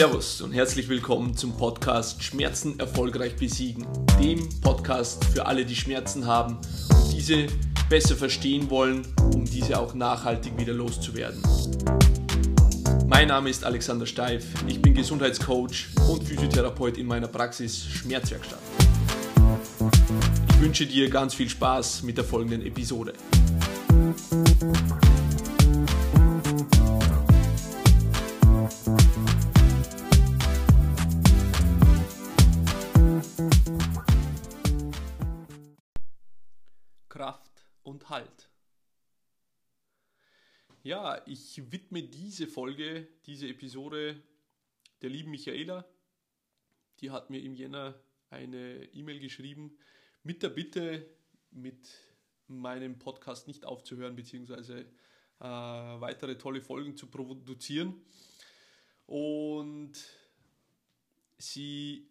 Servus und herzlich willkommen zum Podcast Schmerzen erfolgreich besiegen, dem Podcast für alle, die Schmerzen haben und diese besser verstehen wollen, um diese auch nachhaltig wieder loszuwerden. Mein Name ist Alexander Steif, ich bin Gesundheitscoach und Physiotherapeut in meiner Praxis Schmerzwerkstatt. Ich wünsche dir ganz viel Spaß mit der folgenden Episode. Kraft und Halt. Ja, ich widme diese Folge, diese Episode der lieben Michaela. Die hat mir im Jänner eine E-Mail geschrieben mit der Bitte, mit meinem Podcast nicht aufzuhören, beziehungsweise äh, weitere tolle Folgen zu produzieren. Und sie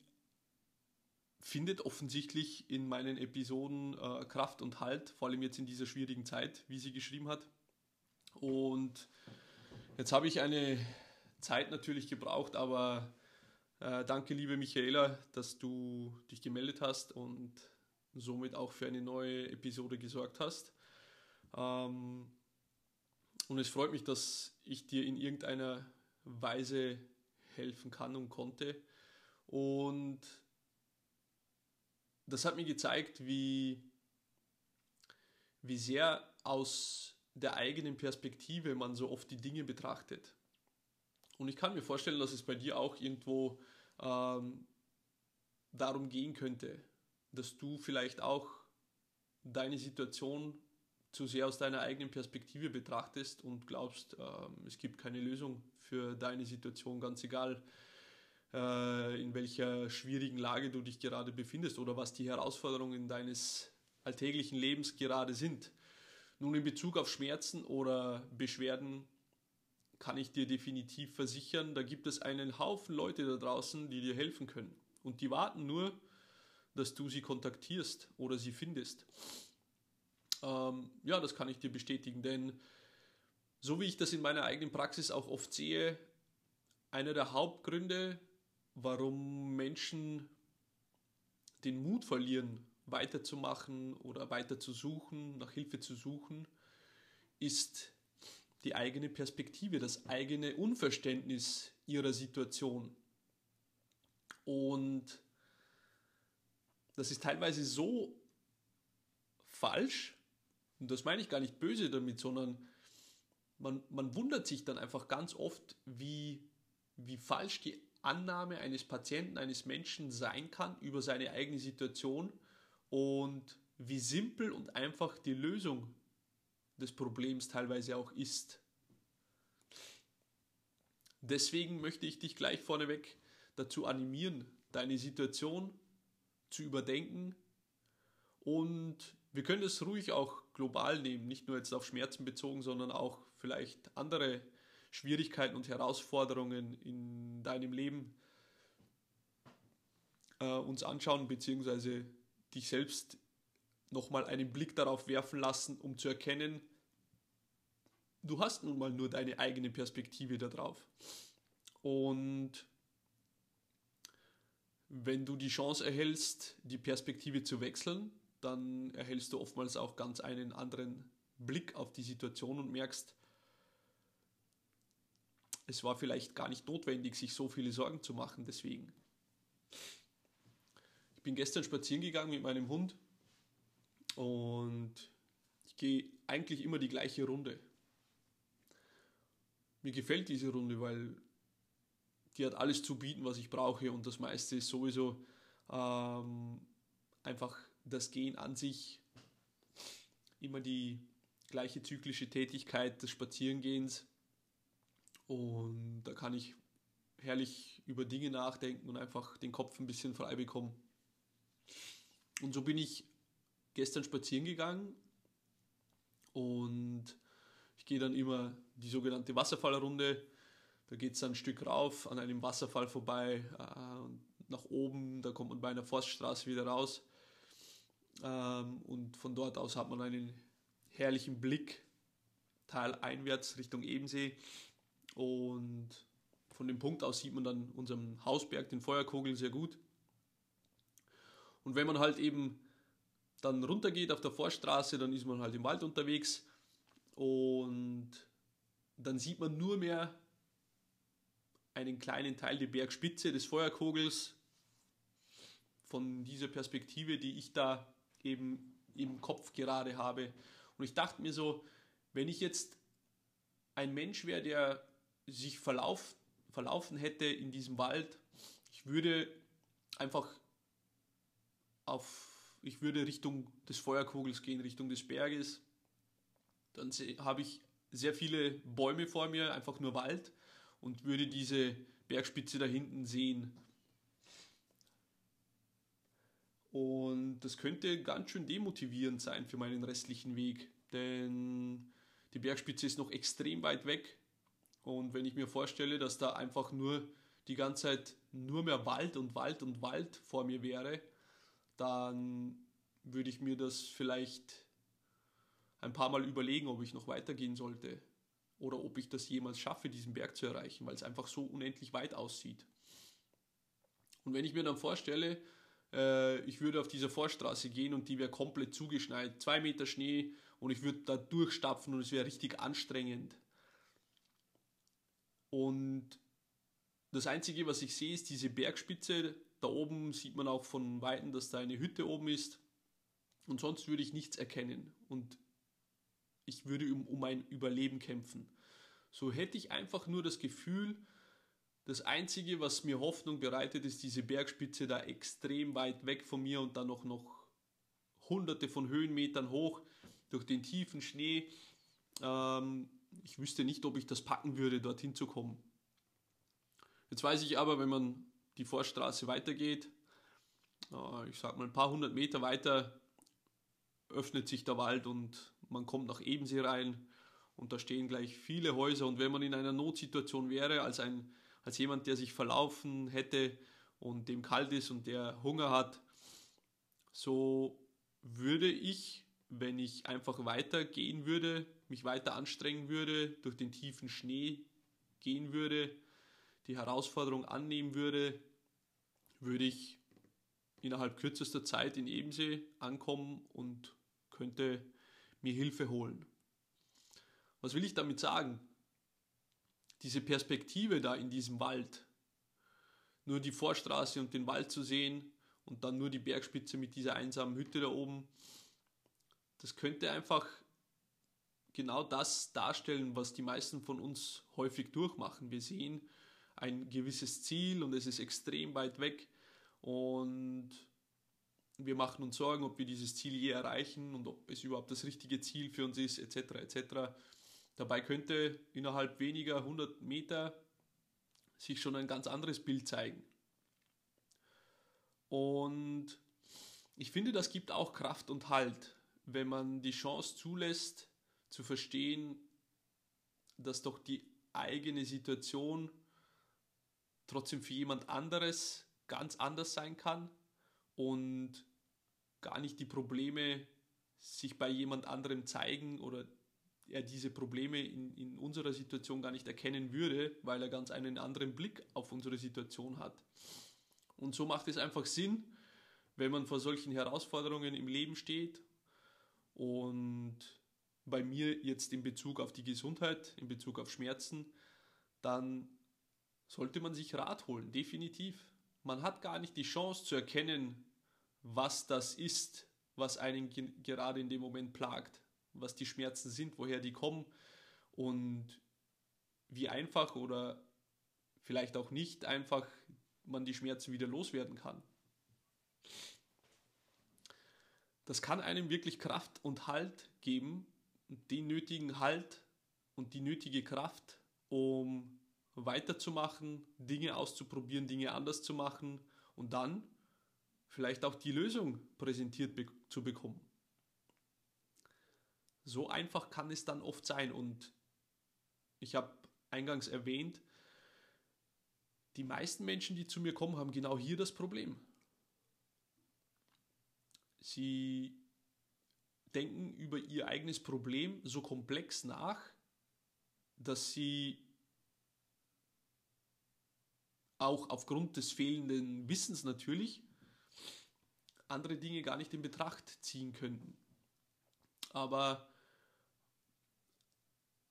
findet offensichtlich in meinen Episoden äh, Kraft und Halt, vor allem jetzt in dieser schwierigen Zeit, wie sie geschrieben hat. Und jetzt habe ich eine Zeit natürlich gebraucht, aber äh, danke, liebe Michaela, dass du dich gemeldet hast und somit auch für eine neue Episode gesorgt hast. Ähm, und es freut mich, dass ich dir in irgendeiner Weise helfen kann und konnte. Und das hat mir gezeigt, wie, wie sehr aus der eigenen Perspektive man so oft die Dinge betrachtet. Und ich kann mir vorstellen, dass es bei dir auch irgendwo ähm, darum gehen könnte, dass du vielleicht auch deine Situation zu sehr aus deiner eigenen Perspektive betrachtest und glaubst, ähm, es gibt keine Lösung für deine Situation, ganz egal, in welcher schwierigen Lage du dich gerade befindest oder was die Herausforderungen deines alltäglichen Lebens gerade sind. Nun in Bezug auf Schmerzen oder Beschwerden kann ich dir definitiv versichern, da gibt es einen Haufen Leute da draußen, die dir helfen können. Und die warten nur, dass du sie kontaktierst oder sie findest. Ähm, ja, das kann ich dir bestätigen, denn so wie ich das in meiner eigenen Praxis auch oft sehe, einer der Hauptgründe, warum Menschen den Mut verlieren, weiterzumachen oder weiter zu suchen, nach Hilfe zu suchen, ist die eigene Perspektive, das eigene Unverständnis ihrer Situation. Und das ist teilweise so falsch, und das meine ich gar nicht böse damit, sondern man, man wundert sich dann einfach ganz oft, wie, wie falsch die Annahme eines Patienten, eines Menschen sein kann über seine eigene Situation und wie simpel und einfach die Lösung des Problems teilweise auch ist. Deswegen möchte ich dich gleich vorneweg dazu animieren, deine Situation zu überdenken und wir können es ruhig auch global nehmen, nicht nur jetzt auf Schmerzen bezogen, sondern auch vielleicht andere Schwierigkeiten und Herausforderungen in deinem Leben äh, uns anschauen, beziehungsweise dich selbst nochmal einen Blick darauf werfen lassen, um zu erkennen, du hast nun mal nur deine eigene Perspektive darauf. Und wenn du die Chance erhältst, die Perspektive zu wechseln, dann erhältst du oftmals auch ganz einen anderen Blick auf die Situation und merkst, es war vielleicht gar nicht notwendig, sich so viele Sorgen zu machen deswegen. Ich bin gestern spazieren gegangen mit meinem Hund und ich gehe eigentlich immer die gleiche Runde. Mir gefällt diese Runde, weil die hat alles zu bieten, was ich brauche und das meiste ist sowieso ähm, einfach das Gehen an sich, immer die gleiche zyklische Tätigkeit des Spazierengehens und da kann ich herrlich über Dinge nachdenken und einfach den Kopf ein bisschen frei bekommen. Und so bin ich gestern spazieren gegangen und ich gehe dann immer die sogenannte Wasserfallrunde. Da geht es ein Stück rauf, an einem Wasserfall vorbei, äh, nach oben, da kommt man bei einer Forststraße wieder raus. Ähm, und von dort aus hat man einen herrlichen Blick, teileinwärts Richtung Ebensee. Und von dem Punkt aus sieht man dann unseren Hausberg, den Feuerkogel, sehr gut. Und wenn man halt eben dann runtergeht auf der Vorstraße, dann ist man halt im Wald unterwegs und dann sieht man nur mehr einen kleinen Teil der Bergspitze des Feuerkogels von dieser Perspektive, die ich da eben im Kopf gerade habe. Und ich dachte mir so, wenn ich jetzt ein Mensch wäre, der sich verlauf, verlaufen hätte in diesem Wald, ich würde einfach auf, ich würde Richtung des Feuerkogels gehen, Richtung des Berges. Dann habe ich sehr viele Bäume vor mir, einfach nur Wald und würde diese Bergspitze da hinten sehen. Und das könnte ganz schön demotivierend sein für meinen restlichen Weg, denn die Bergspitze ist noch extrem weit weg. Und wenn ich mir vorstelle, dass da einfach nur die ganze Zeit nur mehr Wald und Wald und Wald vor mir wäre, dann würde ich mir das vielleicht ein paar Mal überlegen, ob ich noch weitergehen sollte oder ob ich das jemals schaffe, diesen Berg zu erreichen, weil es einfach so unendlich weit aussieht. Und wenn ich mir dann vorstelle, äh, ich würde auf dieser Vorstraße gehen und die wäre komplett zugeschneit, zwei Meter Schnee und ich würde da durchstapfen und es wäre richtig anstrengend. Und das Einzige, was ich sehe, ist diese Bergspitze. Da oben sieht man auch von Weitem, dass da eine Hütte oben ist. Und sonst würde ich nichts erkennen. Und ich würde um, um mein Überleben kämpfen. So hätte ich einfach nur das Gefühl, das Einzige, was mir Hoffnung bereitet, ist diese Bergspitze da extrem weit weg von mir und dann noch, noch hunderte von Höhenmetern hoch durch den tiefen Schnee. Ähm, ich wüsste nicht, ob ich das packen würde, dorthin zu kommen. Jetzt weiß ich aber, wenn man die Vorstraße weitergeht, äh, ich sag mal ein paar hundert Meter weiter, öffnet sich der Wald und man kommt nach Ebensee rein und da stehen gleich viele Häuser und wenn man in einer Notsituation wäre, als ein als jemand, der sich verlaufen hätte und dem kalt ist und der Hunger hat, so würde ich, wenn ich einfach weitergehen würde, mich weiter anstrengen würde, durch den tiefen Schnee gehen würde, die Herausforderung annehmen würde, würde ich innerhalb kürzester Zeit in Ebensee ankommen und könnte mir Hilfe holen. Was will ich damit sagen? diese Perspektive da in diesem Wald, nur die Vorstraße und den Wald zu sehen und dann nur die Bergspitze mit dieser einsamen Hütte da oben, das könnte einfach genau das darstellen, was die meisten von uns häufig durchmachen. Wir sehen ein gewisses Ziel und es ist extrem weit weg und wir machen uns Sorgen, ob wir dieses Ziel je erreichen und ob es überhaupt das richtige Ziel für uns ist, etc. etc. Dabei könnte innerhalb weniger 100 Meter sich schon ein ganz anderes Bild zeigen. Und ich finde, das gibt auch Kraft und Halt, wenn man die Chance zulässt, zu verstehen, dass doch die eigene Situation trotzdem für jemand anderes ganz anders sein kann und gar nicht die Probleme sich bei jemand anderem zeigen oder er diese Probleme in, in unserer Situation gar nicht erkennen würde, weil er ganz einen anderen Blick auf unsere Situation hat. Und so macht es einfach Sinn, wenn man vor solchen Herausforderungen im Leben steht und bei mir jetzt in Bezug auf die Gesundheit, in Bezug auf Schmerzen, dann sollte man sich Rat holen, definitiv. Man hat gar nicht die Chance zu erkennen, was das ist, was einen gerade in dem Moment plagt was die Schmerzen sind, woher die kommen und wie einfach oder vielleicht auch nicht einfach man die Schmerzen wieder loswerden kann. Das kann einem wirklich Kraft und Halt geben, den nötigen Halt und die nötige Kraft, um weiterzumachen, Dinge auszuprobieren, Dinge anders zu machen und dann vielleicht auch die Lösung präsentiert be zu bekommen. So einfach kann es dann oft sein. Und ich habe eingangs erwähnt, die meisten Menschen, die zu mir kommen, haben genau hier das Problem. Sie denken über ihr eigenes Problem so komplex nach, dass sie auch aufgrund des fehlenden Wissens natürlich andere Dinge gar nicht in Betracht ziehen könnten. Aber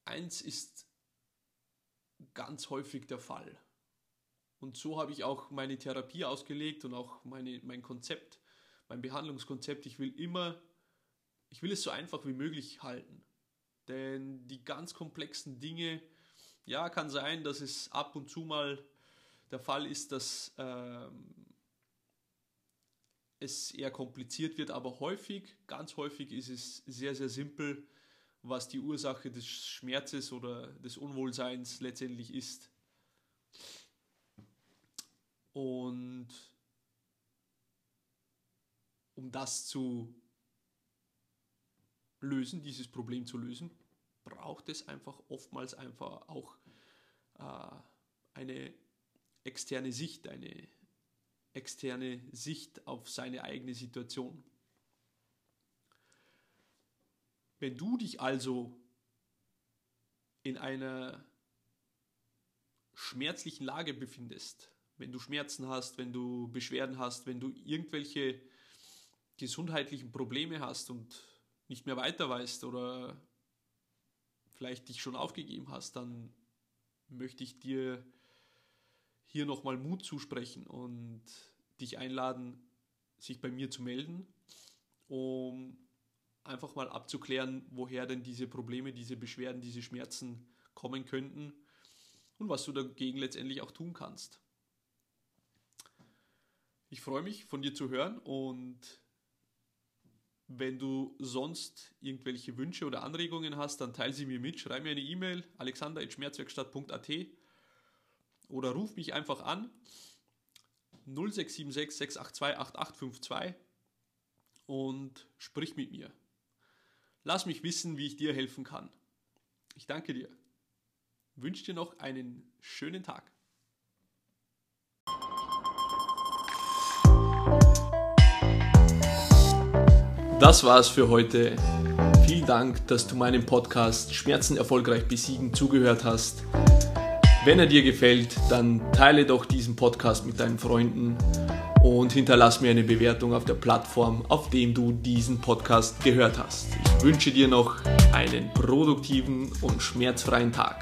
eins ist ganz häufig der Fall. Und so habe ich auch meine Therapie ausgelegt und auch meine, mein Konzept, mein Behandlungskonzept. Ich will immer, ich will es so einfach wie möglich halten. Denn die ganz komplexen Dinge, ja, kann sein, dass es ab und zu mal der Fall ist, dass ähm, es eher kompliziert wird, aber häufig, ganz häufig ist es sehr, sehr simpel, was die Ursache des Schmerzes oder des Unwohlseins letztendlich ist. Und um das zu lösen, dieses Problem zu lösen, braucht es einfach oftmals einfach auch äh, eine externe Sicht, eine externe Sicht auf seine eigene Situation. Wenn du dich also in einer schmerzlichen Lage befindest, wenn du Schmerzen hast, wenn du Beschwerden hast, wenn du irgendwelche gesundheitlichen Probleme hast und nicht mehr weiter weißt oder vielleicht dich schon aufgegeben hast, dann möchte ich dir hier nochmal Mut zusprechen und dich einladen, sich bei mir zu melden, um einfach mal abzuklären, woher denn diese Probleme, diese Beschwerden, diese Schmerzen kommen könnten und was du dagegen letztendlich auch tun kannst. Ich freue mich, von dir zu hören und wenn du sonst irgendwelche Wünsche oder Anregungen hast, dann teile sie mir mit, schreib mir eine E-Mail alexander.schmerzwerkstatt.at oder ruf mich einfach an 0676 682 8852 und sprich mit mir. Lass mich wissen, wie ich dir helfen kann. Ich danke dir. Wünsche dir noch einen schönen Tag. Das war's für heute. Vielen Dank, dass du meinem Podcast Schmerzen erfolgreich besiegen zugehört hast. Wenn er dir gefällt, dann teile doch diesen Podcast mit deinen Freunden und hinterlass mir eine Bewertung auf der Plattform, auf dem du diesen Podcast gehört hast. Ich wünsche dir noch einen produktiven und schmerzfreien Tag.